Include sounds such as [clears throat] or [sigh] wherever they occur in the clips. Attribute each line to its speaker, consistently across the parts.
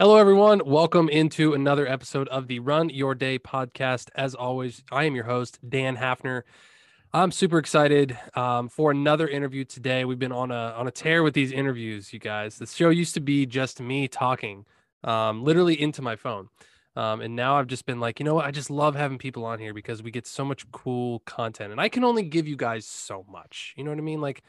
Speaker 1: Hello, everyone. Welcome into another episode of the Run Your Day podcast. As always, I am your host, Dan Hafner. I'm super excited um, for another interview today. We've been on a on a tear with these interviews, you guys. The show used to be just me talking, um, literally into my phone, um, and now I've just been like, you know what? I just love having people on here because we get so much cool content, and I can only give you guys so much. You know what I mean? Like,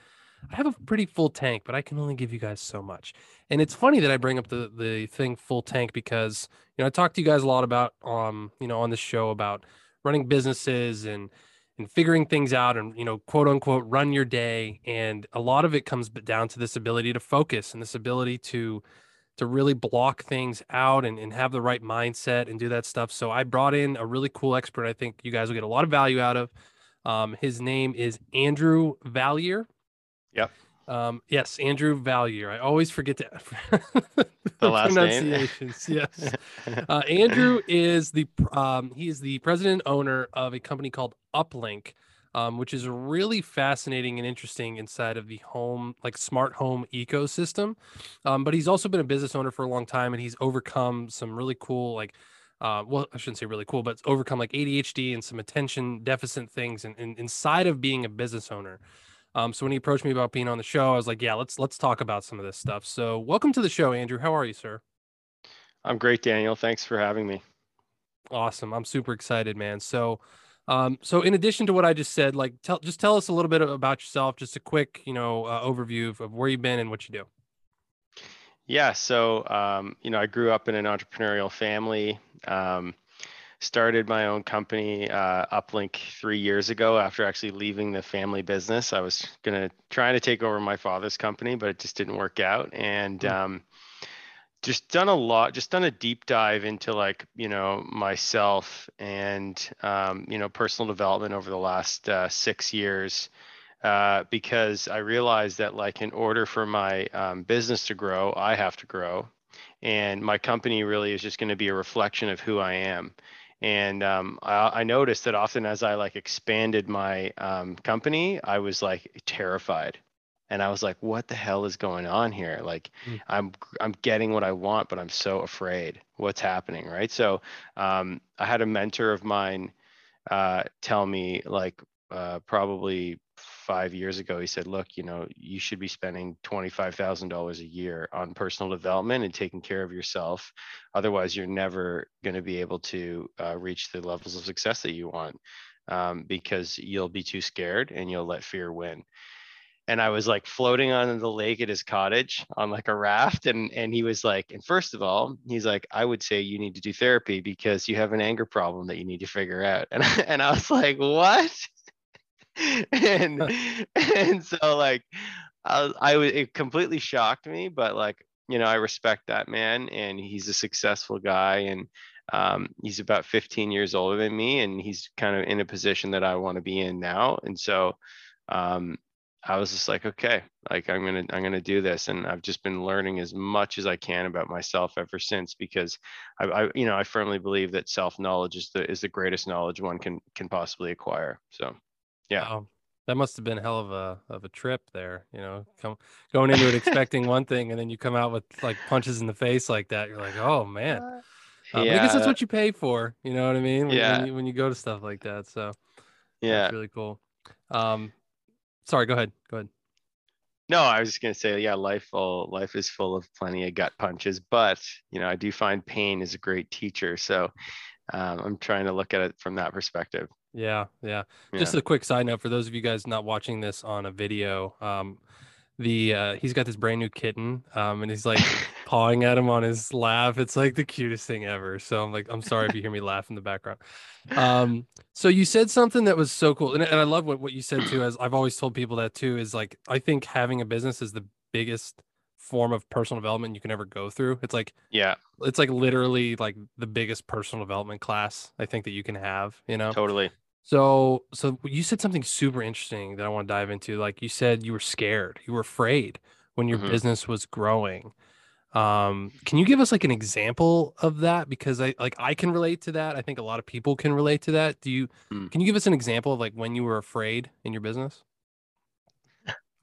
Speaker 1: I have a pretty full tank, but I can only give you guys so much. And it's funny that I bring up the the thing full tank because you know I talk to you guys a lot about um you know on the show about running businesses and and figuring things out and you know quote unquote run your day. And a lot of it comes down to this ability to focus and this ability to to really block things out and, and have the right mindset and do that stuff. So i brought in a really cool expert i think you guys will get a lot of value out of. Um, his name is andrew valier
Speaker 2: Yep.
Speaker 1: Um, yes, Andrew Valier. I always forget to [laughs]
Speaker 2: the last
Speaker 1: pronunciations.
Speaker 2: name. [laughs]
Speaker 1: yes. Uh, Andrew is the um, he is the president owner of a company called Uplink, um, which is really fascinating and interesting inside of the home like smart home ecosystem. Um, but he's also been a business owner for a long time, and he's overcome some really cool like. Uh, well, I shouldn't say really cool, but overcome like ADHD and some attention deficit things, and, and inside of being a business owner. Um, so when he approached me about being on the show, I was like, yeah, let's let's talk about some of this stuff. So welcome to the show, Andrew. How are you, sir?
Speaker 2: I'm great, Daniel. Thanks for having me.
Speaker 1: Awesome. I'm super excited, man. So um, so in addition to what I just said, like tell just tell us a little bit about yourself, just a quick, you know, uh, overview of, of, where you've been and what you do.
Speaker 2: Yeah, so um, you know, I grew up in an entrepreneurial family. Um, started my own company, uh, Uplink, three years ago after actually leaving the family business. I was gonna trying to take over my father's company, but it just didn't work out. And mm-hmm. um, just done a lot, just done a deep dive into like you know myself and um, you know personal development over the last uh, six years. Uh, because I realized that like in order for my um, business to grow, I have to grow, and my company really is just going to be a reflection of who I am and um, I, I, noticed that often as I like expanded my um, company, I was like terrified, and I was like, "What the hell is going on here? Like, mm. I'm I'm getting what I want, but I'm so afraid. What's happening, right?" So um, I had a mentor of mine uh, tell me like uh, probably five years ago, he said, look, you know, you should be spending $25,000 a year on personal development and taking care of yourself. Otherwise, you're never going to be able to uh, reach the levels of success that you want um, because you'll be too scared and you'll let fear win. And I was like floating on the lake at his cottage on like a raft. And, and he was like, and first of all, he's like, I would say you need to do therapy because you have an anger problem that you need to figure out. [laughs] And, and I was like, what? [laughs] and and so like I, I was it completely shocked me, but like you know I respect that man and he's a successful guy and um, he's about 15 years older than me and he's kind of in a position that I want to be in now and so um, I was just like okay like I'm gonna I'm gonna do this and I've just been learning as much as I can about myself ever since because I, I you know I firmly believe that self knowledge is the is the greatest knowledge one can can possibly acquire so yeah. Wow.
Speaker 1: That must have been hell of a of a trip there, you know, come, going into it expecting one thing and then you come out with like punches in the face like that. You're like, oh man. Uh, yeah. I guess that's what you pay for. You know what I mean? When, yeah. When you, when you go to stuff like that. So yeah, that's really cool. Um, sorry, go ahead. Go ahead.
Speaker 2: No, I was just gonna say, yeah, life full life is full of plenty of gut punches, but you know, I do find pain is a great teacher. So um, I'm trying to look at it from that perspective.
Speaker 1: Yeah, yeah, yeah. Just a quick side note for those of you guys not watching this on a video. Um, the uh, he's got this brand new kitten, um, and he's like [laughs] pawing at him on his lap. It's like the cutest thing ever. So I'm like, I'm sorry if you hear me laugh in the background. Um, so you said something that was so cool, and, and I love what what you said too. As I've always told people that too is like I think having a business is the biggest form of personal development you can ever go through. It's like
Speaker 2: yeah,
Speaker 1: it's like literally like the biggest personal development class I think that you can have. You know,
Speaker 2: totally.
Speaker 1: So, so you said something super interesting that I want to dive into. Like you said, you were scared, you were afraid when your mm-hmm. business was growing. Um, can you give us like an example of that? Because I like I can relate to that. I think a lot of people can relate to that. Do you? Mm. Can you give us an example of like when you were afraid in your business?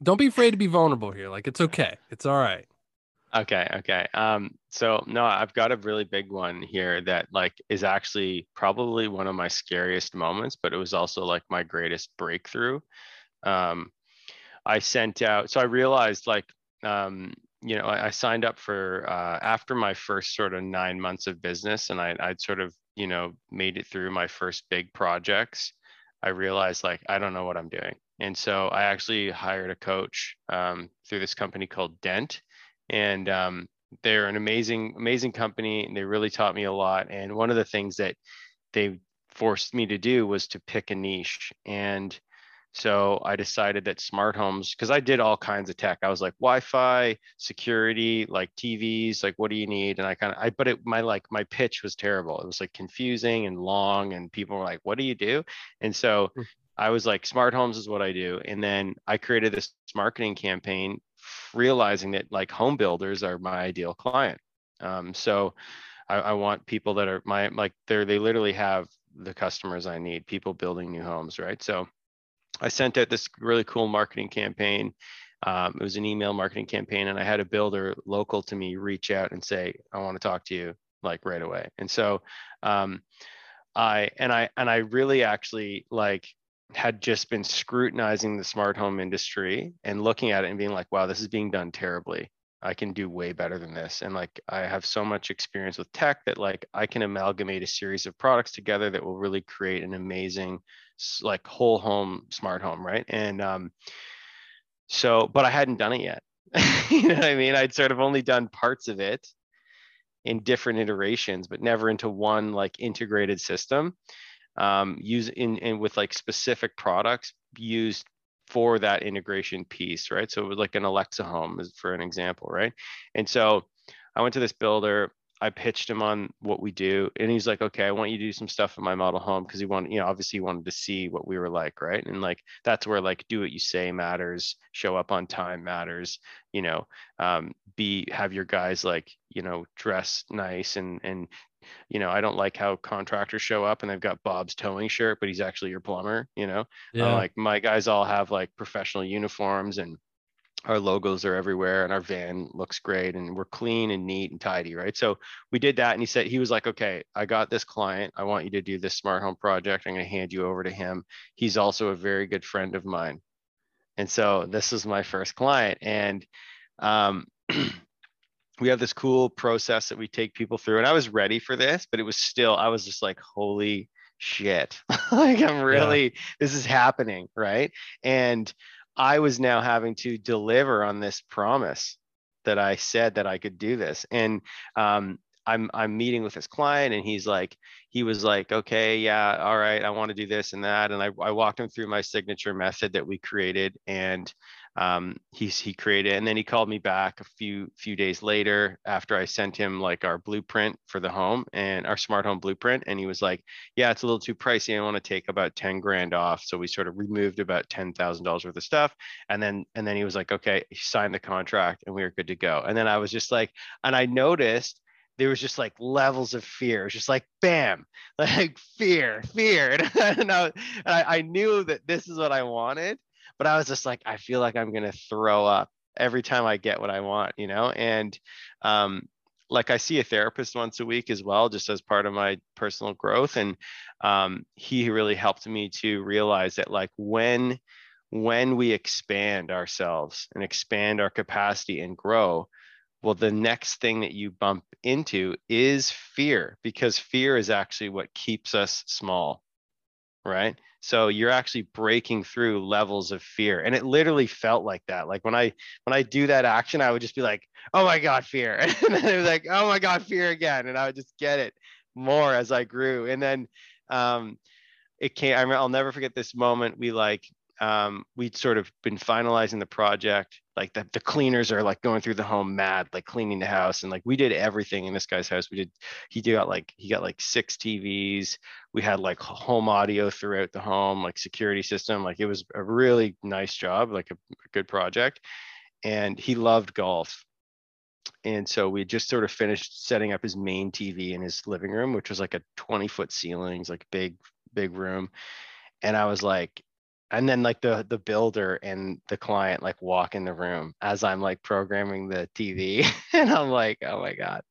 Speaker 1: Don't be afraid to be vulnerable here. Like it's [laughs] okay. It's all right.
Speaker 2: Okay, okay. Um, so no, I've got a really big one here that like is actually probably one of my scariest moments, but it was also like my greatest breakthrough. Um, I sent out, so I realized like, um, you know, I, I signed up for uh, after my first sort of nine months of business, and I, I'd sort of, you know, made it through my first big projects. I realized like I don't know what I'm doing, and so I actually hired a coach um, through this company called Dent and um, they're an amazing amazing company and they really taught me a lot and one of the things that they forced me to do was to pick a niche and so i decided that smart homes because i did all kinds of tech i was like wi-fi security like tvs like what do you need and i kind of i but it my like my pitch was terrible it was like confusing and long and people were like what do you do and so hmm. I was like, smart homes is what I do. And then I created this marketing campaign realizing that like home builders are my ideal client. Um, so I, I want people that are my like they're they literally have the customers I need, people building new homes, right? So I sent out this really cool marketing campaign. Um, it was an email marketing campaign, and I had a builder local to me reach out and say, "I want to talk to you like right away." And so, um, I and I and I really actually like had just been scrutinizing the smart home industry and looking at it and being like, wow, this is being done terribly. I can do way better than this. And like, I have so much experience with tech that like I can amalgamate a series of products together that will really create an amazing, like, whole home smart home. Right. And um, so, but I hadn't done it yet. [laughs] you know what I mean? I'd sort of only done parts of it in different iterations, but never into one like integrated system um, use in, in with like specific products used for that integration piece, right? So it was like an Alexa home, is for an example, right? And so I went to this builder. I pitched him on what we do, and he's like, "Okay, I want you to do some stuff in my model home because he wanted, you know, obviously he wanted to see what we were like, right? And like that's where like do what you say matters, show up on time matters, you know, um, be have your guys like you know dress nice and and you know, I don't like how contractors show up and they've got Bob's towing shirt, but he's actually your plumber, you know? Yeah. Uh, like my guys all have like professional uniforms and our logos are everywhere and our van looks great and we're clean and neat and tidy, right? So we did that and he said he was like, "Okay, I got this client. I want you to do this smart home project. I'm going to hand you over to him. He's also a very good friend of mine." And so this is my first client and um [clears throat] we have this cool process that we take people through and i was ready for this but it was still i was just like holy shit. [laughs] Like i'm really yeah. this is happening right? And i was now having to deliver on this promise that i said that i could do this. And um, i'm i'm meeting with this client and he's like he was like okay yeah all right i want to do this and that. And i, I walked him through my signature method that we created and um, he's he created and then he called me back a few few days later after i sent him like our blueprint for the home and our smart home blueprint. And he was like yeah it's a little too pricey. I want to take about 10 grand off. So we sort of removed about $10000 worth of stuff. And then and then he was like okay he signed the contract and we were good to go. And then i was just like and i noticed there was just like levels of fear. It was just like bam, [laughs] like fear, fear. [laughs] and, I, and I, I, knew that this is what I wanted but I was just like, I feel like I'm to throw up every time I get what I want, you know? And um, like I see a therapist once a week as well, just as part of my personal growth. And um, he really helped me to realize that like when, when we expand ourselves and expand our capacity and grow, well, the next thing that you bump into is fear because fear is actually what keeps us small, right? so you're actually breaking through levels of fear and it literally felt like that. Like when i when i do that action i would just be like oh my god fear. [laughs] And then it was like oh my god fear again. And i would just get it more as i grew. And then um it came i'll never forget this moment. We like um, we'd sort of been finalizing the project. Like the, the cleaners are like going through the home mad, like cleaning the house. And like we did everything in this guy's house. We did, he did got like, he got like six TVs. We had like home audio throughout the home, like security system. Like it was a really nice job, like a, a good project. And he loved golf. And so we just sort of finished setting up his main TV in his living room, which was like a 20 foot ceilings, like big, big room. And I was like, and then like the the builder and the client like walk in the room as I'm like programming the TV [laughs] and I'm like oh my god.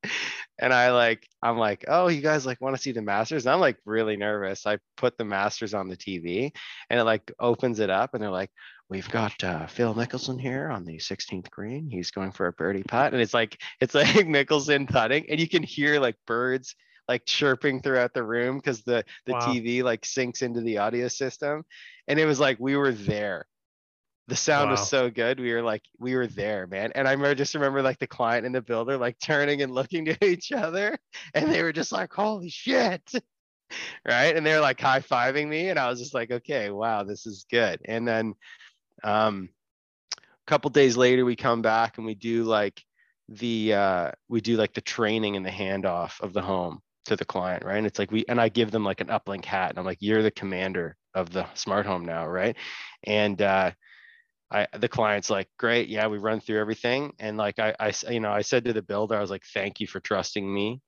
Speaker 2: And I like I'm like oh you guys like want to see the masters? And I'm like really nervous. I put the masters on the TV and it like opens it up and they're like we've got uh, Phil Mickelson here on the 16th green. He's going for a birdie putt. And it's like it's [laughs] like Mickelson putting and you can hear like birds like chirping throughout the room because the the wow. TV like sinks into the audio system, and it was like we were there. The sound wow. was so good. We were like we were there, man. And I remember just remember like the client and the builder like turning and looking [laughs] to each other, and they were just like, "Holy shit!" [laughs] right? And they were like high fiving me, and I was just like, "Okay, wow, this is good." And then, um, a couple days later, we come back and we do like the uh we do like the training and the handoff of the home to the client, right? And it's like we and I give them like an uplink hat, and I'm like, you're the commander of the smart home now, right? And uh, I the client's like, great, yeah, we run through everything, and like I, I you know I said to the builder, I was like, thank you for trusting me.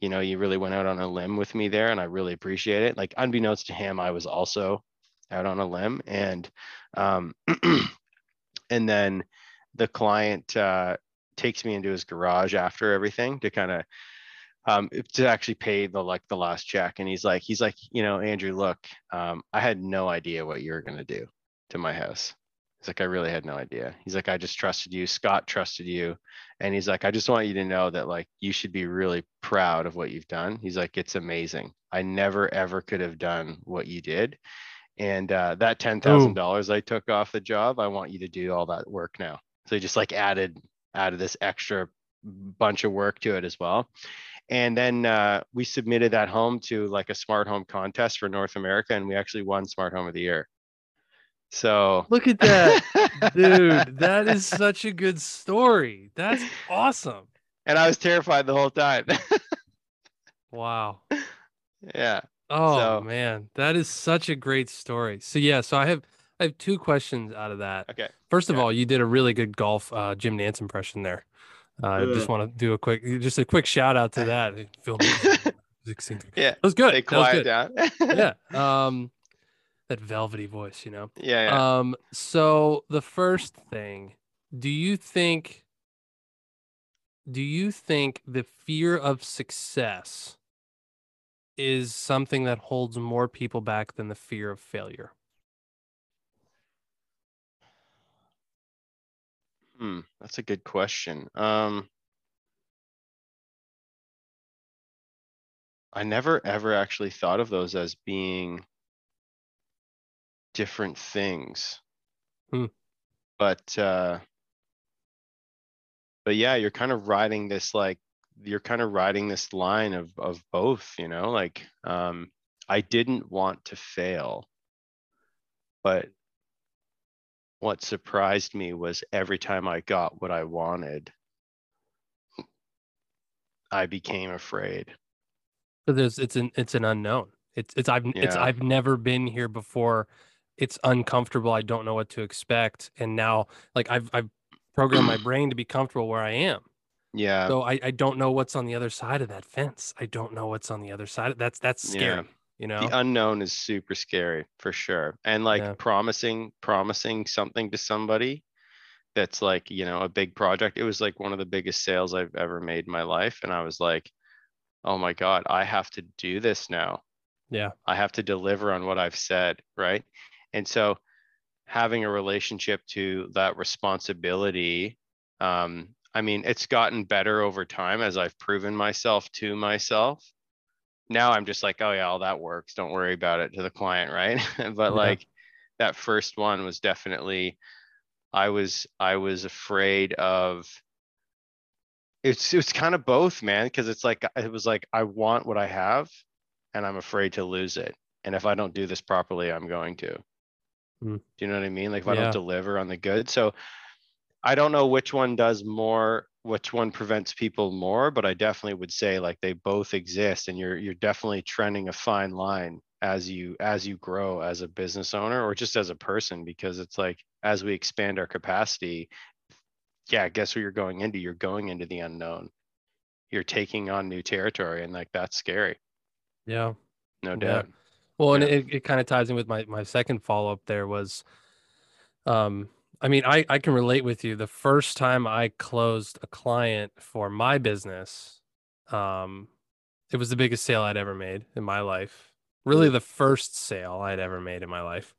Speaker 2: You know, you really went out on a limb with me there, and I really appreciate it. Like unbeknownst to him, I was also out on a limb, and um, [clears throat] and then the client uh, takes me into his garage after everything to kind of um, to actually pay the like the last check. And he's like, he's like, you know, Andrew, look, um, I had no idea what you were gonna do to my house. He's like, I really had no idea. He's like, I just trusted you. Scott trusted you. And he's like, I just want you to know that like you should be really proud of what you've done. He's like, it's amazing. I never ever could have done what you did. And uh, that ten thousand dollars I took off the job, I want you to do all that work now. So he just like added added this extra bunch of work to it as well and then uh, we submitted that home to like a smart home contest for North America, and we actually won Smart Home of the Year. So
Speaker 1: look at that, dude. That is such a good story. That's awesome. [laughs]
Speaker 2: And I was terrified the whole time. [laughs]
Speaker 1: wow.
Speaker 2: Yeah.
Speaker 1: Oh so. man, that is such a great story. So yeah, so I have I have two questions out of that.
Speaker 2: Okay.
Speaker 1: First of all, you did a really good golf uh, Jim Nantz impression there. Uh, I just want to do a quick, just a quick shout out to that. Film. [laughs]
Speaker 2: yeah,
Speaker 1: that was good.
Speaker 2: They quiet
Speaker 1: down. yeah. [laughs] Um, that velvety voice, you know.
Speaker 2: Yeah, yeah.
Speaker 1: Um. So the first thing, do you think? Do you think the fear of success is something that holds more people back than the fear of failure?
Speaker 2: Hmm, that's a good question. Um, I never ever actually thought of those as being different things.
Speaker 1: Hmm.
Speaker 2: But uh, but yeah, you're kind of riding this like you're kind of riding this line of of both, you know, like um, I didn't want to fail, but what surprised me was every time I got what I wanted, I became afraid.
Speaker 1: But there's it's an it's an unknown. It's it's I've yeah. it's I've never been here before. It's uncomfortable. I don't know what to expect. And now like I've I've programmed my [clears throat] brain to be comfortable where I am.
Speaker 2: Yeah.
Speaker 1: So I, I don't know what's on the other side of that fence. I don't know what's on the other side. That's that's scary. Yeah you know?
Speaker 2: the unknown is super scary for sure and like yeah. promising promising something to somebody that's like you know a big project it was like one of the biggest sales i've ever made in my life and i was like oh my god i have to do this now.
Speaker 1: Yeah.
Speaker 2: I have to deliver on what i've said right? And so having a relationship to that responsibility um i mean it's gotten better over time as i've proven myself to myself now I'm just like, oh yeah, all that works. Don't worry about it to the client, right? [laughs] but yeah. like that first one was definitely I was I was afraid of it's it's kind of both, man, because it's like it was like I want what I have and I'm afraid to lose it. And if I don't do this properly, I'm going to. Mm. Do you know what I mean? Like if yeah. I don't deliver on the good. So I don't know which one does more which one prevents people more but i definitely would say like they both exist and you're you're definitely trending a fine line as you as you grow as a business owner or just as a person because it's like as we expand our capacity yeah guess what you're going into you're going into the unknown. You're taking on new territory and like that's scary.
Speaker 1: Yeah.
Speaker 2: No doubt.
Speaker 1: Well, and it, it kind of ties in with my my second follow up. There was, um, I mean, I I can relate with you. The first time I closed a client for my business, um, it was the biggest sale I'd ever made in my life. Really, the first sale I'd ever made in my life,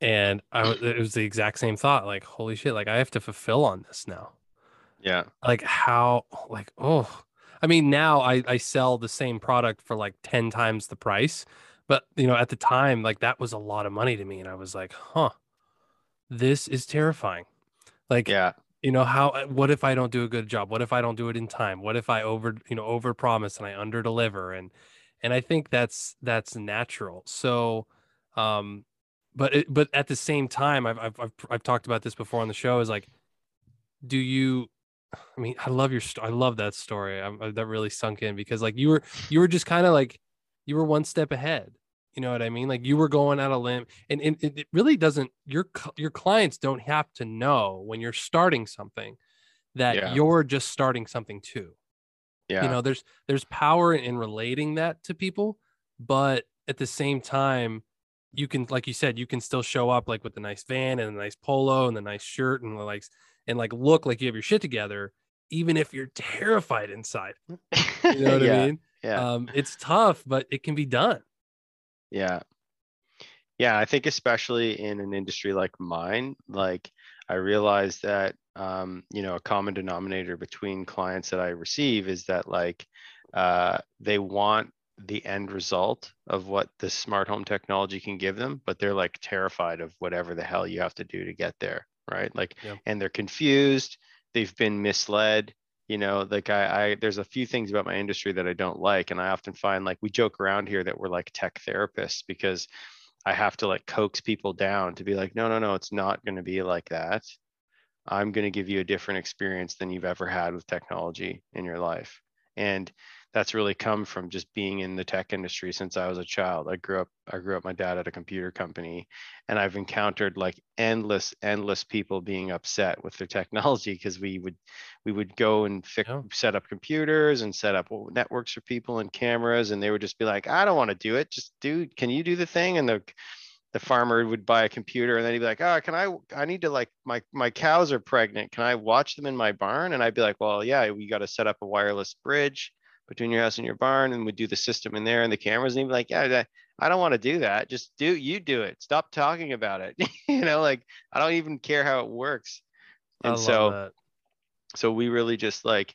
Speaker 1: and I it was the exact same thought. Like, holy shit! Like I have to fulfill on this now.
Speaker 2: Yeah.
Speaker 1: Like how? Like oh. I mean, now I, I sell the same product for like 10 times the price. But, you know, at the time, like that was a lot of money to me. And I was like, huh, this is terrifying. Like,
Speaker 2: Yeah.
Speaker 1: you know, how, uh, what if I don't do a good job? What if I don't do it in time? What if I over, you know, over promise and I under deliver? And, and I think that's, that's natural. So, um, but, it, but at the same time, I've, I've, I've, I've talked about this before on the show is like, do you, I mean, I love your, st- I love that story. I, I- that really sunk in because like you were, you were just kind of like, you were one step ahead. You know what I mean? Like you were going out a limb, and, and it really doesn't. Your your clients don't have to know when you're starting something that
Speaker 2: Yeah.
Speaker 1: you're just starting something too.
Speaker 2: Yeah.
Speaker 1: You know, there's there's power in relating that to people, but at the same time, you can, like you said, you can still show up like with the nice van and a nice polo and the nice shirt and the like and like look like you have your shit together, even if you're terrified inside. [laughs] You know what
Speaker 2: yeah.
Speaker 1: I mean?
Speaker 2: Yeah.
Speaker 1: Um, it's tough, but it can be done.
Speaker 2: Yeah. Yeah, I think especially in an industry like mine, like I realized that um, you know, a common denominator between clients that I receive is that like uh, they want the end result of what the smart home technology can give them, but they're like terrified of whatever the hell you have to do to get there, right? Like,
Speaker 1: Yeah.
Speaker 2: and they're confused, they've been misled, you know like I, I there's a few things about my industry that i don't like and i often find like we joke around here that we're like tech therapists because i have to like coax people down to be like no no no it's not going to be like that. I'm going to give you a different experience than you've ever had with technology in your life and that's really come from just being in the tech industry since i was a child. I grew up i grew up my dad at a computer company and i've encountered like endless endless people being upset with their [laughs] technology because we would we would go and fix,
Speaker 1: Yeah.
Speaker 2: set up computers and set up networks for people and cameras and they would just be like i don't want to do it. Just do can you do the thing? And the the farmer would buy a computer and then he'd be like oh can i i need to like my my cows are pregnant. Can i watch them in my barn? And i'd be like well yeah we got to set up a wireless bridge between your house and your barn and we do the system in there and the cameras. And he'd be like yeah i don't want to do that. Just do you do it. Stop talking about it. [laughs] You know like i don't even care how it works.
Speaker 1: I
Speaker 2: and
Speaker 1: love
Speaker 2: so
Speaker 1: that.
Speaker 2: so we really just like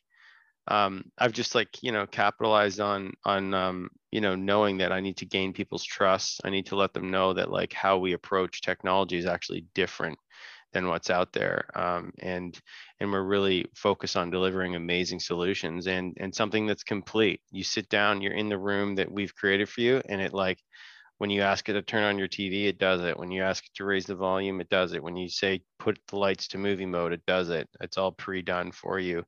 Speaker 2: um i've just like you know capitalized on on um you know knowing that i need to gain people's trust i need to let them know that like how we approach technology is actually different than what's out there um, and and we're really focused on delivering amazing solutions and and something that's complete you sit down you're in the room that we've created for you and it like when you ask it to turn on your TV, it does it. When you ask it to raise the volume, it does it. When you say put the lights to movie mode, it does it. It's all pre-done for you.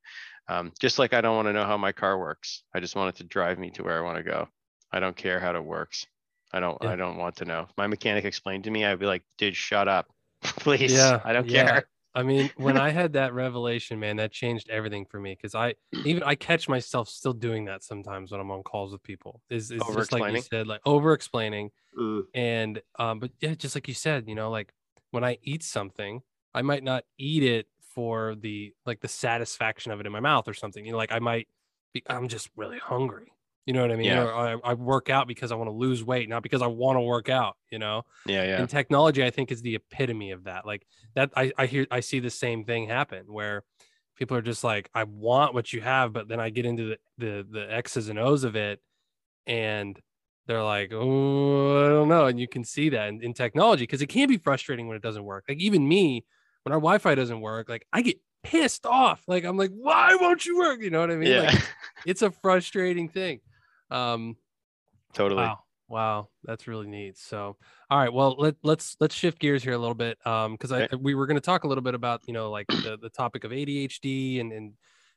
Speaker 2: Um, just like I don't want to know how my car works. I just want it to drive me to where I want to go. I don't care how it works. I don't.
Speaker 1: Yeah.
Speaker 2: I don't want to know. If my mechanic explained to me, I'd be like, "Dude, shut up, [laughs] please.
Speaker 1: Yeah,
Speaker 2: I don't
Speaker 1: yeah.
Speaker 2: care."
Speaker 1: I mean, when I [laughs] had that revelation, man, that changed everything for me because I even I catch myself still doing that sometimes when I'm on calls with people. Is is just like you said, like over explaining.
Speaker 2: Mm,
Speaker 1: And um, but yeah, just like you said, you know, like when I eat something, I might not eat it for the like the satisfaction of it in my mouth or something. You know, like I might be I'm just really hungry. You know what I mean?
Speaker 2: Yeah.
Speaker 1: Or I, I work out because I want to lose weight, not because I want to work out, you know?
Speaker 2: Yeah, yeah,
Speaker 1: and technology i think is the epitome of that like that I, I hear i see the same thing happen where people are just like i want what you have but then i get into the the, the x's and o's of it and they're like oh i don't know and you can see that in, in technology because it can be frustrating when it doesn't work like even me when our wi-fi doesn't work like i get pissed off like i'm like why won't you work you know what i mean
Speaker 2: yeah.
Speaker 1: like [laughs] it's a frustrating thing um
Speaker 2: totally.
Speaker 1: Wow. Wow, that's really neat. So, all right, well, let let's let's shift gears here a little bit um cuz I
Speaker 2: Okay.
Speaker 1: we were going to talk a little bit about, you know, like the the topic of ADHD and and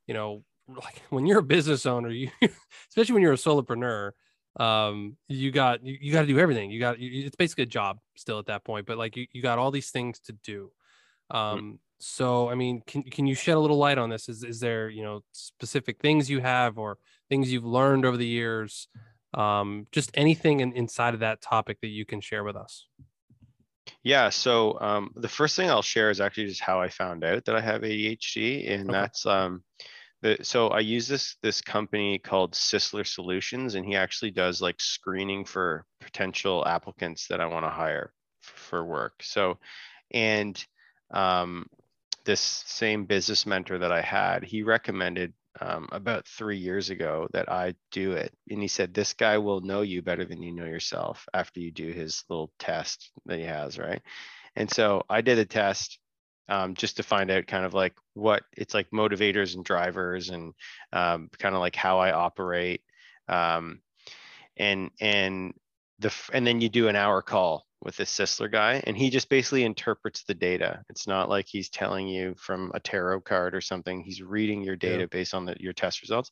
Speaker 1: you know, like [laughs] when you're a business owner, you [laughs] especially when you're a solopreneur, um you got you, you got to do everything. You got you, it's basically a job still at that point, but like you, you got all these things to do. Um so I mean, can can you shed a little light on this? Is is there, you know, specific things you have or things you've learned over the years um, just anything in, inside of that topic that you can share with us.
Speaker 2: Yeah. So um, the first thing I'll share is actually just how I found out that I have ADHD, and okay. that's um, the, so I use this this company called Sisler Solutions, and he actually does like screening for potential applicants that I want to hire for work. So, and um, this same business mentor that I had, he recommended um, about three years ago that I do it. And he said, This guy will know you better than you know yourself after you do his little test that he has, right? And so I did a test um, just to find out kind of like what it's like motivators and drivers and um, kind of like how I operate. Um, and and the and then you do an hour call with this Sisler guy, and he just basically interprets the data. It's not like he's telling you from a tarot card or something. He's reading your data yeah. based on the, your test results.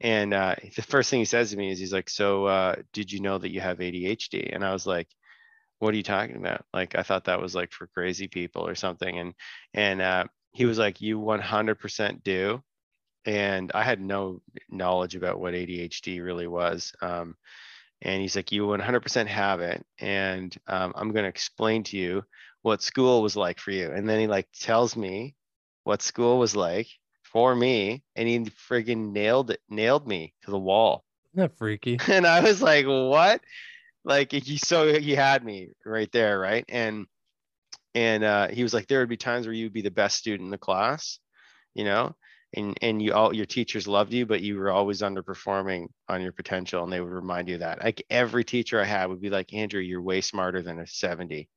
Speaker 2: And uh, the first thing he says to me is, he's like, "So, uh, did you know that you have ADHD?" And I was like, "What are you talking about? Like, I thought that was like for crazy people or something." And and uh, he was like, "You 100% do." And I had no knowledge about what ADHD really was. Um, and he's like, You 100% have it. And um, I'm going to explain to you what school was like for you. And then he like tells me what school was like for me. And he friggin' nailed it, nailed me to the wall.
Speaker 1: Isn't that freaky? [laughs]
Speaker 2: And I was like, What? Like he so he had me right there, right? And and uh, he was like, there would be times where you would be the best student in the class, you know, and and you all your teachers loved you but you were always underperforming on your potential and they would remind you that. Like every teacher i had would be like andrew you're way smarter than a 70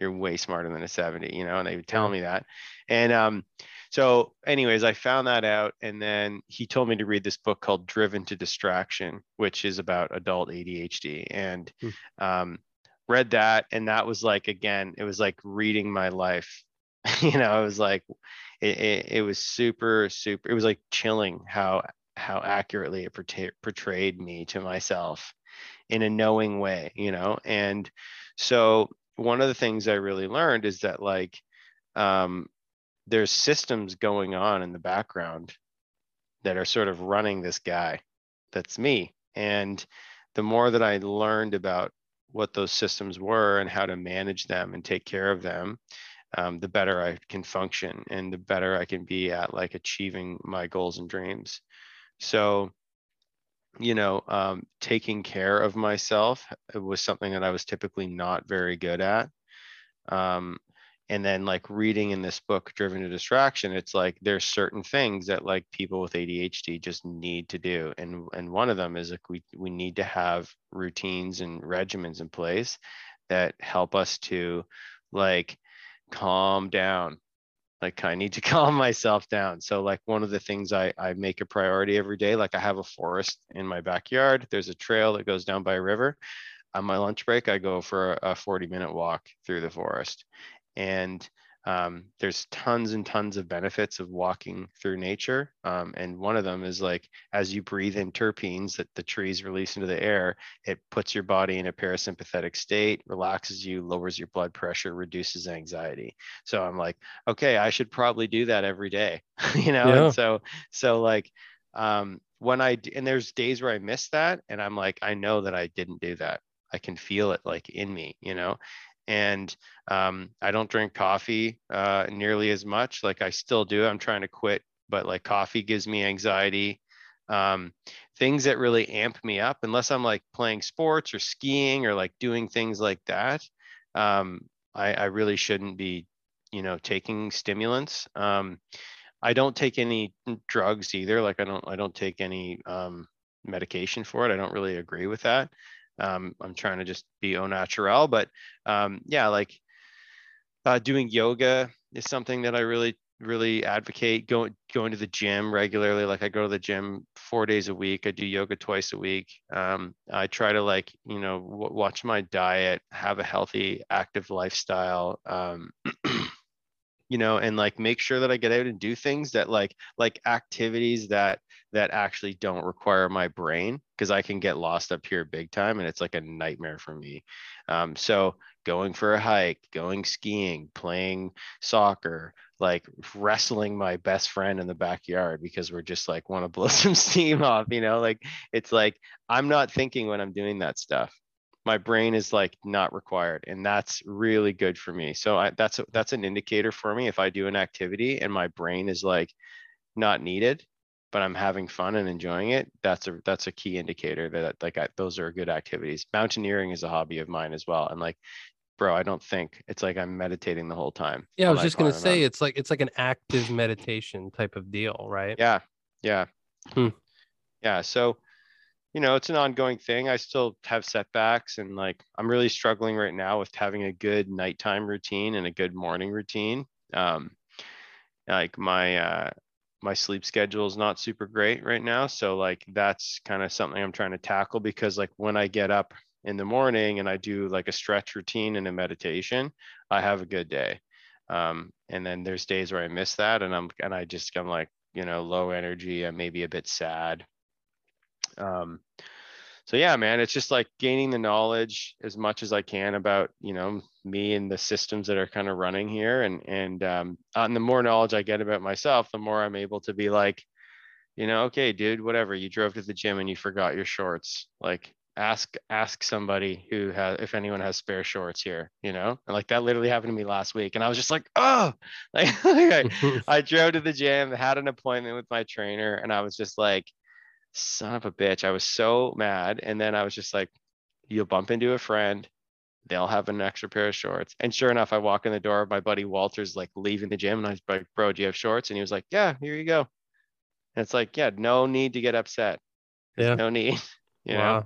Speaker 2: you're way smarter than a 70 you know and they would tell me that. And um so anyways i found that out and then he told me to read this book called driven to distraction which is about adult adhd and hmm. um read that and that was like again it was like reading my life [laughs] you know it was like it, it, it, was super super it was like chilling how how accurately it portray, portrayed me to myself in a knowing way you know? And so one of the things i really learned is that like um, there's systems going on in the background that are sort of running this guy that's me. And the more that i learned about what those systems were and how to manage them and take care of them um, the better I can function and the better I can be at like achieving my goals and dreams. So, you know, um, taking care of myself was something that I was typically not very good at. Um, and then like reading in this book driven to distraction it's like there's certain things that like people with adhd just need to do and and one of them is like we we need to have routines and regimens in place that help us to like calm down. Like i need to [laughs] calm myself down. So like one of the things i i make a priority every day like i have a forest in my backyard. There's a trail that goes down by a river. On my lunch break i go for a 40 minute walk through the forest. And um, there's tons and tons of benefits of walking through nature. Um, and one of them is like as you breathe in terpenes that the trees release into the air, it puts your body in a parasympathetic state, relaxes you, lowers your blood pressure, reduces anxiety. So I'm like, okay, I should probably do that every day, [laughs] you know? Yeah. And so, so like, um, when I, and there's days where I miss that and I'm like, I know that I didn't do that. I can feel it like in me, you know? And um, I don't drink coffee uh, nearly as much. Like I still do. I'm trying to quit, but like coffee gives me anxiety. Um, things that really amp me up, unless I'm like playing sports or skiing or like doing things like that. Um, I, I, really shouldn't be, you know, taking stimulants. Um, I don't take any drugs either. Like I don't, I don't take any um, medication for it. I don't really agree with that um, I'm trying to just be au naturel, but um, yeah, like uh, doing yoga is something that I really, really advocate. Going going to the gym regularly, like I go to the gym four days a week. I do yoga twice a week. Um, I try to like you know w- watch my diet, have a healthy, active lifestyle. Um, [clears throat] you know and like make sure that i get out and do things that like like activities that that actually don't require my brain because i can get lost up here big time and it's like a nightmare for me. Um, so going for a hike going skiing playing soccer like wrestling my best friend in the backyard because we're just like want to blow [laughs] some steam off you know? Like it's like i'm not thinking when i'm doing that stuff my brain is like not required and that's really good for me so I, that's a, that's an indicator for me if i do an activity and my brain is like not needed but i'm having fun and enjoying it that's a that's a key indicator that like I, those are good activities. Mountaineering is a hobby of mine as well and like bro i don't think it's like i'm meditating the whole time
Speaker 1: yeah i was just gonna say it's like it's like an active meditation type of deal right?
Speaker 2: Yeah yeah.
Speaker 1: Hmm.
Speaker 2: yeah so you know it's an ongoing thing. I still have setbacks and like i'm really struggling right now with having a good nighttime routine and a good morning routine. Um like my uh my sleep schedule is not super great right now. So like that's kind of something i'm trying to tackle because like when i get up in the morning and i do like a stretch routine and a meditation i have a good day. Um and then there's days where i miss that and i'm and i just i'm like you know low energy i'm maybe a bit sad um so yeah man it's just like gaining the knowledge as much as i can about you know me and the systems that are kind of running here. And and um and the more knowledge i get about myself the more i'm able to be like you know okay dude whatever you drove to the gym and you forgot your shorts. Like ask ask somebody who has if anyone has spare shorts here you know? And like that literally happened to me last week. And i was just like oh [laughs] like, like [laughs] I, I [laughs] drove to the gym had an appointment with my trainer and i was just like son of a bitch. I was so mad. And then I was just like, you'll bump into a friend. They'll have an extra pair of shorts. And sure enough, I walk in the door. My buddy Walter's like leaving the gym. And I was like, bro, do you have shorts? And he was like, yeah, here you go. And it's like, yeah, no need to get upset. There's
Speaker 1: Yeah.
Speaker 2: No need. [laughs] You know?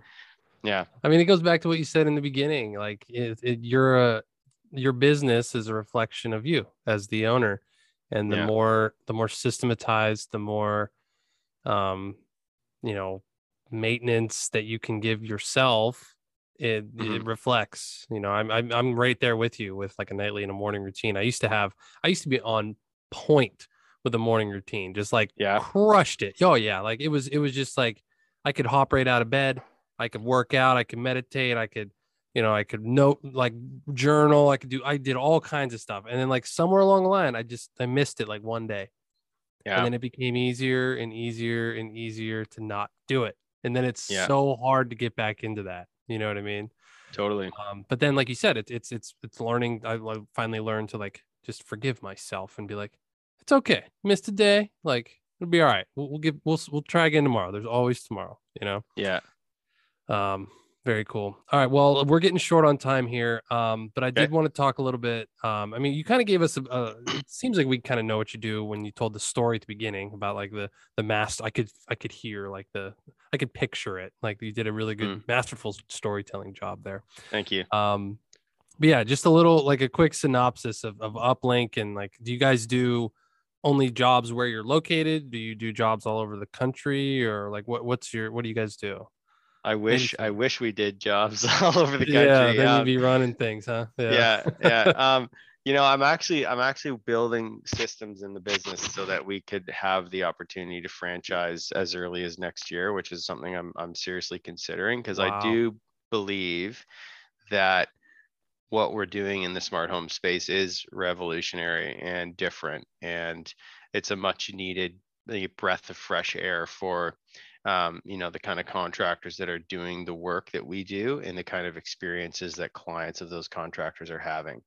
Speaker 2: Yeah.
Speaker 1: I mean, it goes back to what you said in the beginning. Like, it, it, you're a your business is a reflection of you as the owner, and the
Speaker 2: Yeah.
Speaker 1: more the more systematized, the more, um, you know, maintenance that you can give yourself, it it
Speaker 2: Mhm.
Speaker 1: reflects. You know, I'm I'm I'm right there with you with like a nightly and a morning routine. I used to have, I used to be on point with the morning routine, just like
Speaker 2: Yeah.
Speaker 1: crushed it. Oh yeah, like it was it was just like I could hop right out of bed. I could work out. I could meditate. I could, you know, I could note like journal. I could do. I did all kinds of stuff. And then like somewhere along the line, I just I missed it like one day,
Speaker 2: Yeah.
Speaker 1: and then it became easier and easier and easier to not do it. And then it's
Speaker 2: Yeah.
Speaker 1: so hard to get back into that. You know what I mean?
Speaker 2: totally.
Speaker 1: Um, but then, like you said, it's it's it's it's learning. I finally learned to like just forgive myself and be like, it's okay. Missed a day. Like it'll be all right. We'll, we'll give we'll we'll try again tomorrow. There's always tomorrow. You know.
Speaker 2: Yeah.
Speaker 1: Um, very cool. All right. Well, we're getting short on time here. Um, but I did want to talk a little bit. Um, I mean, you kind of gave us a, a it seems like we kind of know what you do when you told the story at the beginning about like the the master. I could I could hear like the I could picture it. Like you did a really good masterful storytelling job there.
Speaker 2: Thank you.
Speaker 1: Um, but yeah, just a little like a quick synopsis of, of Uplink and like, do you guys do only jobs where you're located? Do you do jobs all over the country or like what, what's your, what do you guys do?
Speaker 2: I wish I wish we did jobs [laughs] all over the country.
Speaker 1: Yeah, then
Speaker 2: Um,
Speaker 1: you'd be running things, huh?
Speaker 2: yeah yeah [laughs] um you know i'm actually i'm actually building systems in the business so that we could have the opportunity to franchise as early as next year which is something i'm, I'm seriously considering because i do believe that what we're doing in the smart home space is revolutionary and different and it's a much needed breath of fresh air for um, you know the kind of contractors that are doing the work that we do and the kind of experiences that clients of those contractors are having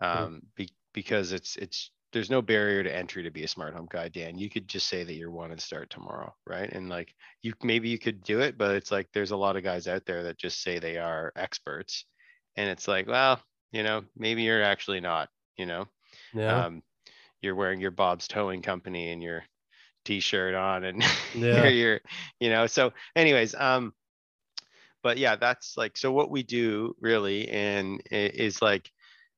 Speaker 2: um, be, because it's it's there's no barrier to entry to be a smart home guy dan. You could just say that you're one and start tomorrow right? And like you maybe you could do it but it's like there's a lot of guys out there that just say they are experts and it's like well you know maybe you're actually not you know?
Speaker 1: Yeah.
Speaker 2: um, you're wearing your Bob's Towing Company and your t-shirt on and [laughs]
Speaker 1: Yeah.
Speaker 2: you're, you're, you know, so anyways, um, but yeah, that's like, so what we do really, and is like,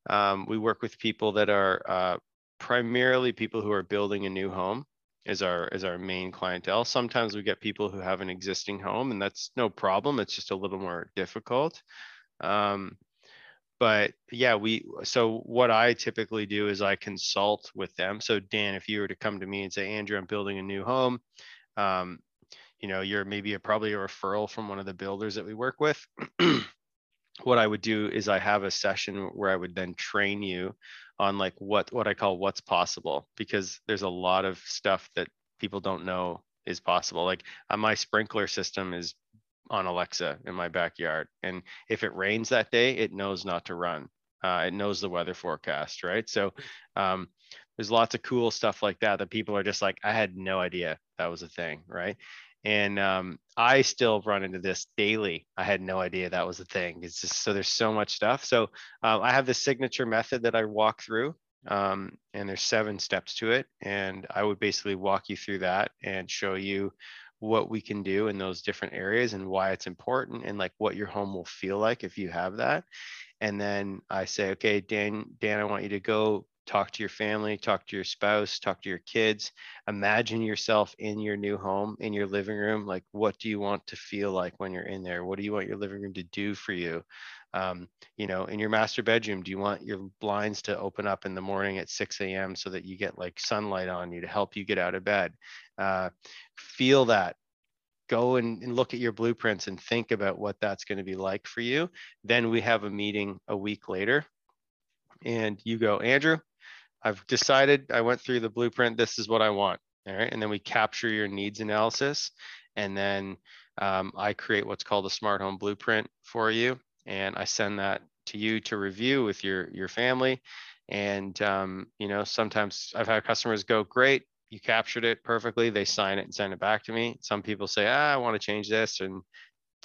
Speaker 2: um, we work with people that are, uh, primarily people who are building a new home is our, is our main clientele. Sometimes we get people who have an existing home and that's no problem. It's just a little more difficult. Um, but yeah, we so what I typically do is I consult with them. So Dan, if you were to come to me and say, Andrew, I'm building a new home, um, you know, you're maybe a, probably a referral from one of the builders that we work with. [clears throat] what I would do is I have a session where I would then train you on like what what I call what's possible because there's a lot of stuff that people don't know is possible. Like uh, my sprinkler system is on Alexa in my backyard. And if it rains that day, it knows not to run. Uh, it knows the weather forecast, right? So um, there's lots of cool stuff like that that people are just like, I had no idea that was a thing, right? And um, I still run into this daily. I had no idea that was a thing. It's just so there's so much stuff. So um, I have this signature method that I walk through, um, and there's seven steps to it. And I would basically walk you through that and show you what we can do in those different areas and why it's important and like what your home will feel like if you have that. And then i say okay dan dan i want you to go talk to your family talk to your spouse talk to your kids. Imagine yourself in your new home in your living room. Like what do you want to feel like when you're in there? What do you want your living room to do for you um, you know in your master bedroom do you want your blinds to open up in the morning at 6 a.m so that you get like sunlight on you to help you get out of bed? Uh, feel that. Go and, and, look at your blueprints and think about what that's going to be like for you. Then we have a meeting a week later. And you go andrew i've decided i went through the blueprint. This is what i want. All right? And then we capture your needs analysis. And then um, i create what's called a smart home blueprint for you and i send that to you to review with your your family and um, you know sometimes i've had customers go great you captured it perfectly. They sign it and send it back to me. Some people say, ah, I want to change this and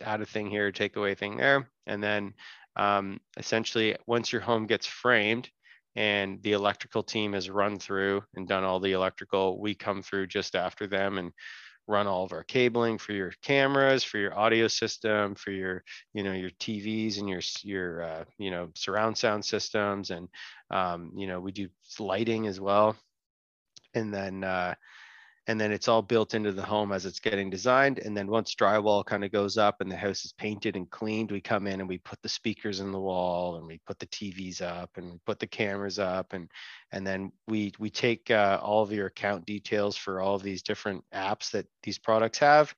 Speaker 2: add a thing here, take away a thing there. And then um, essentially, once your home gets framed and the electrical team has run through and done all the electrical, we come through just after them and run all of our cabling for your cameras, for your audio system, for your, you know, your TVs and your, your, uh, you know, surround sound systems. And, um, you know, we do lighting as well and then uh, and then it's all built into the home as it's getting designed and then once drywall kind of goes up and the house is painted and cleaned we come in and we put the speakers in the wall and we put the tvs up and we put the cameras up and and then we we take uh, all of your account details for all of these different apps that these products have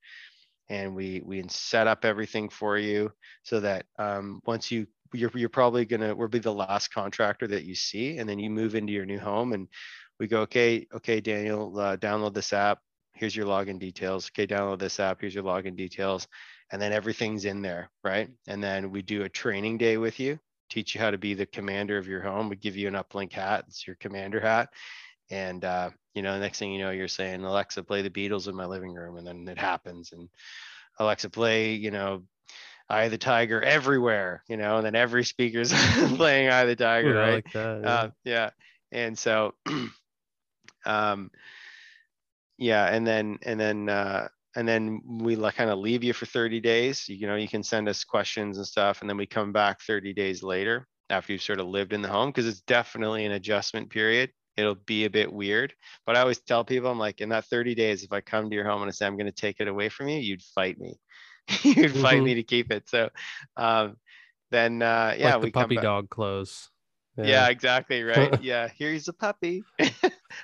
Speaker 2: and we we set up everything for you so that um, once you you're, you're probably gonna we'll be the last contractor that you see and then you move into your new home and we go, okay, okay, Daniel, uh, download this app. Here's your login details. Okay, download this app. Here's your login details. And then everything's in there, right? And then we do a training day with you, teach you how to be the commander of your home. We give you an Uplynk hat. It's your commander hat. And, uh, you know, the next thing you know, you're saying, Alexa, play the Beatles in my living room. And then it happens. And Alexa, play, you know, Eye the Tiger everywhere, you know, and then every speaker's [laughs] playing Eye the Tiger, Ooh, right? Like that, yeah. Uh, yeah. And so [clears throat] um, yeah, and then and then uh, and then we like kind of leave you for 30 days. You, you know, you can send us questions and stuff, and then we come back 30 days later after you've sort of lived in the home because it's definitely an adjustment period. It'll be a bit weird, but I always tell people, I'm like, in that 30 days, if I come to your home and I say I'm going to take it away from you, you'd fight me. [laughs] you'd mm-hmm. fight me to keep it. So, um, then uh, yeah,
Speaker 1: like the we puppy dog clothes.
Speaker 2: Yeah. yeah, exactly. Right. [laughs] yeah. Here's a puppy. [laughs]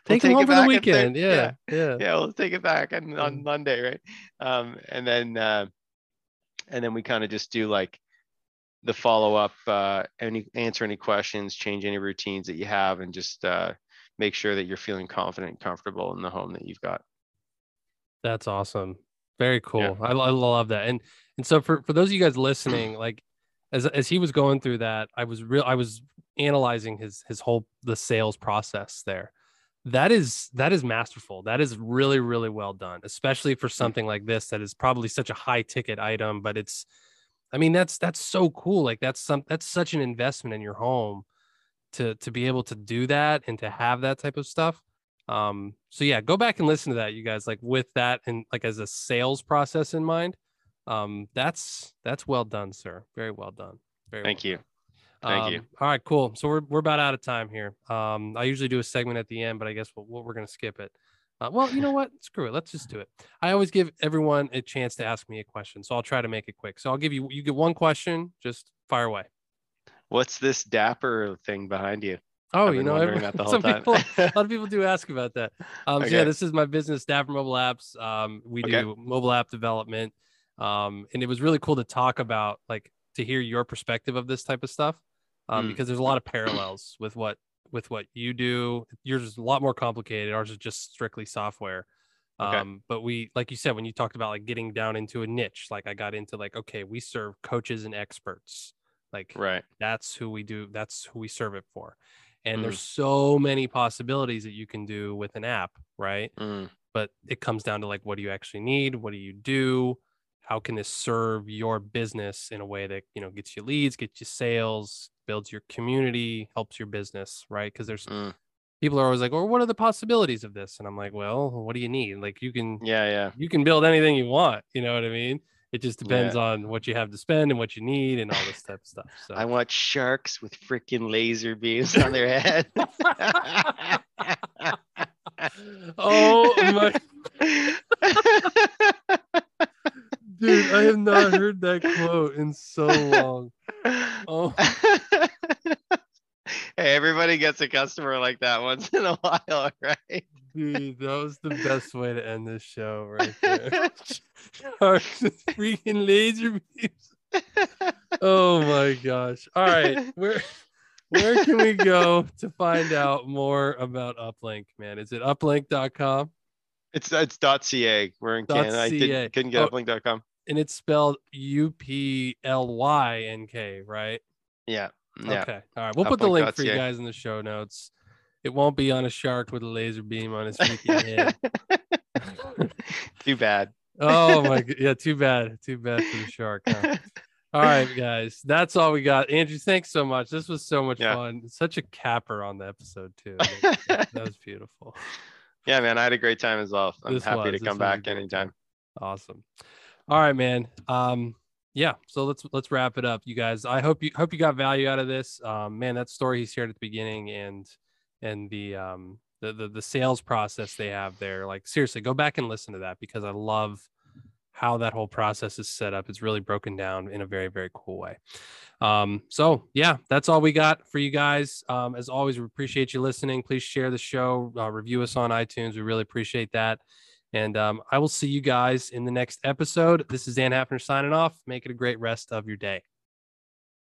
Speaker 1: take him home for the weekend. Yeah.
Speaker 2: yeah. Yeah. Yeah. We'll take it back on, on. Monday. Right. Um, and then, uh, and then we kind of just do like the follow up, uh, any answer any questions, change any routines that you have, and just uh, make sure that you're feeling confident and comfortable in the home that you've got.
Speaker 1: That's awesome. Very cool. Yeah. I, I love that. And and so for for those of you guys listening, [clears throat] like as as he was going through that, I was real. I was analyzing his his whole the sales process there that is that is masterful. That is really really well done especially for something like this that is probably such a high ticket item but it's i mean that's that's so cool. Like that's some that's such an investment in your home to to be able to do that and to have that type of stuff. Um so yeah go back and listen to that you guys like with that and like as a sales process in mind. Um that's that's well done sir. Very well done. Very
Speaker 2: thank
Speaker 1: well
Speaker 2: you Thank
Speaker 1: um,
Speaker 2: you.
Speaker 1: All right, cool. So we're, we're about out of time here. Um, I usually do a segment at the end, but I guess we're, we're going to skip it. Uh, well, you know what? Screw it. Let's just do it. I always give everyone a chance to ask me a question, so I'll try to make it quick. So I'll give you you get one question. Just fire away.
Speaker 2: What's this dapper thing behind you?
Speaker 1: Oh, you know, every-
Speaker 2: that the [laughs] whole
Speaker 1: some people, [laughs] a lot of people do ask about that. Um, so yeah, this is my business, Dapper Mobile Apps. Um, we
Speaker 2: Okay.
Speaker 1: do mobile app development, um, and it was really cool to talk about, like, to hear your perspective of this type of stuff, um,
Speaker 2: Mm.
Speaker 1: because there's a lot of parallels with what with what you do. Yours is a lot more complicated. Ours is just strictly software.
Speaker 2: Okay.
Speaker 1: Um, but we, like you said, when you talked about like getting down into a niche, like I got into like, okay, we serve coaches and experts. Like
Speaker 2: right.
Speaker 1: that's who we do that's who we serve it for and
Speaker 2: Mm.
Speaker 1: there's so many possibilities that you can do with an app right
Speaker 2: Mm,
Speaker 1: but it comes down to like what do you actually need what do you do how can this serve your business in a way that you know gets you leads gets you sales builds your community helps your business right because there's
Speaker 2: mm.
Speaker 1: people are always like well what are the possibilities of this and i'm like well what do you need like you can
Speaker 2: Yeah, yeah.
Speaker 1: you can build anything you want you know what i mean it just depends on what you have to spend and what you need and all this type of stuff so
Speaker 2: I want sharks with freaking laser beams on their head. [laughs]
Speaker 1: oh my [laughs] dude i have not [laughs] heard that quote in so long oh [laughs]
Speaker 2: hey, everybody gets a customer like that once in a while, [laughs] right?
Speaker 1: dude that was the best way to end this show right there freaking laser beams oh my gosh all right where where can we go to find out more about Uplynk man is it uplynk.com
Speaker 2: It's it's .ca. We're in Canada. I did, couldn't get
Speaker 1: Oh.
Speaker 2: uplynk.com.
Speaker 1: and it's spelled u-p-l-y-n-k right
Speaker 2: Yeah. Yeah.
Speaker 1: Okay. All right. We'll put the link for you guys in the show notes. It won't be on a shark with a laser beam on his freaking head. [laughs]
Speaker 2: Too bad.
Speaker 1: oh my [laughs] god. Yeah, too bad. Too bad for the shark. huh? [laughs] All right, guys. That's all we got. Andrew, thanks so much. This was so much
Speaker 2: Yeah.
Speaker 1: fun. Such a capper on the episode, too. That that was beautiful.
Speaker 2: yeah, man, I had a great time as well. I'm
Speaker 1: This
Speaker 2: happy
Speaker 1: was-
Speaker 2: to come back anytime.
Speaker 1: Awesome. All right, man. Um, yeah. So let's let's wrap it up, you guys. I hope you hope you got value out of this. Um, man, that story he shared at the beginning and and the um the, the the sales process they have there. Like seriously, go back and listen to that because I love how that whole process is set up. It's really broken down in a very very cool way. Um, so yeah, that's all we got for you guys. Um, as always, we appreciate you listening. Please share the show, uh, review us on iTunes. We really appreciate that. And um, I will see you guys in the next episode. This is Dan Hafner signing off. Make it a great rest of your day.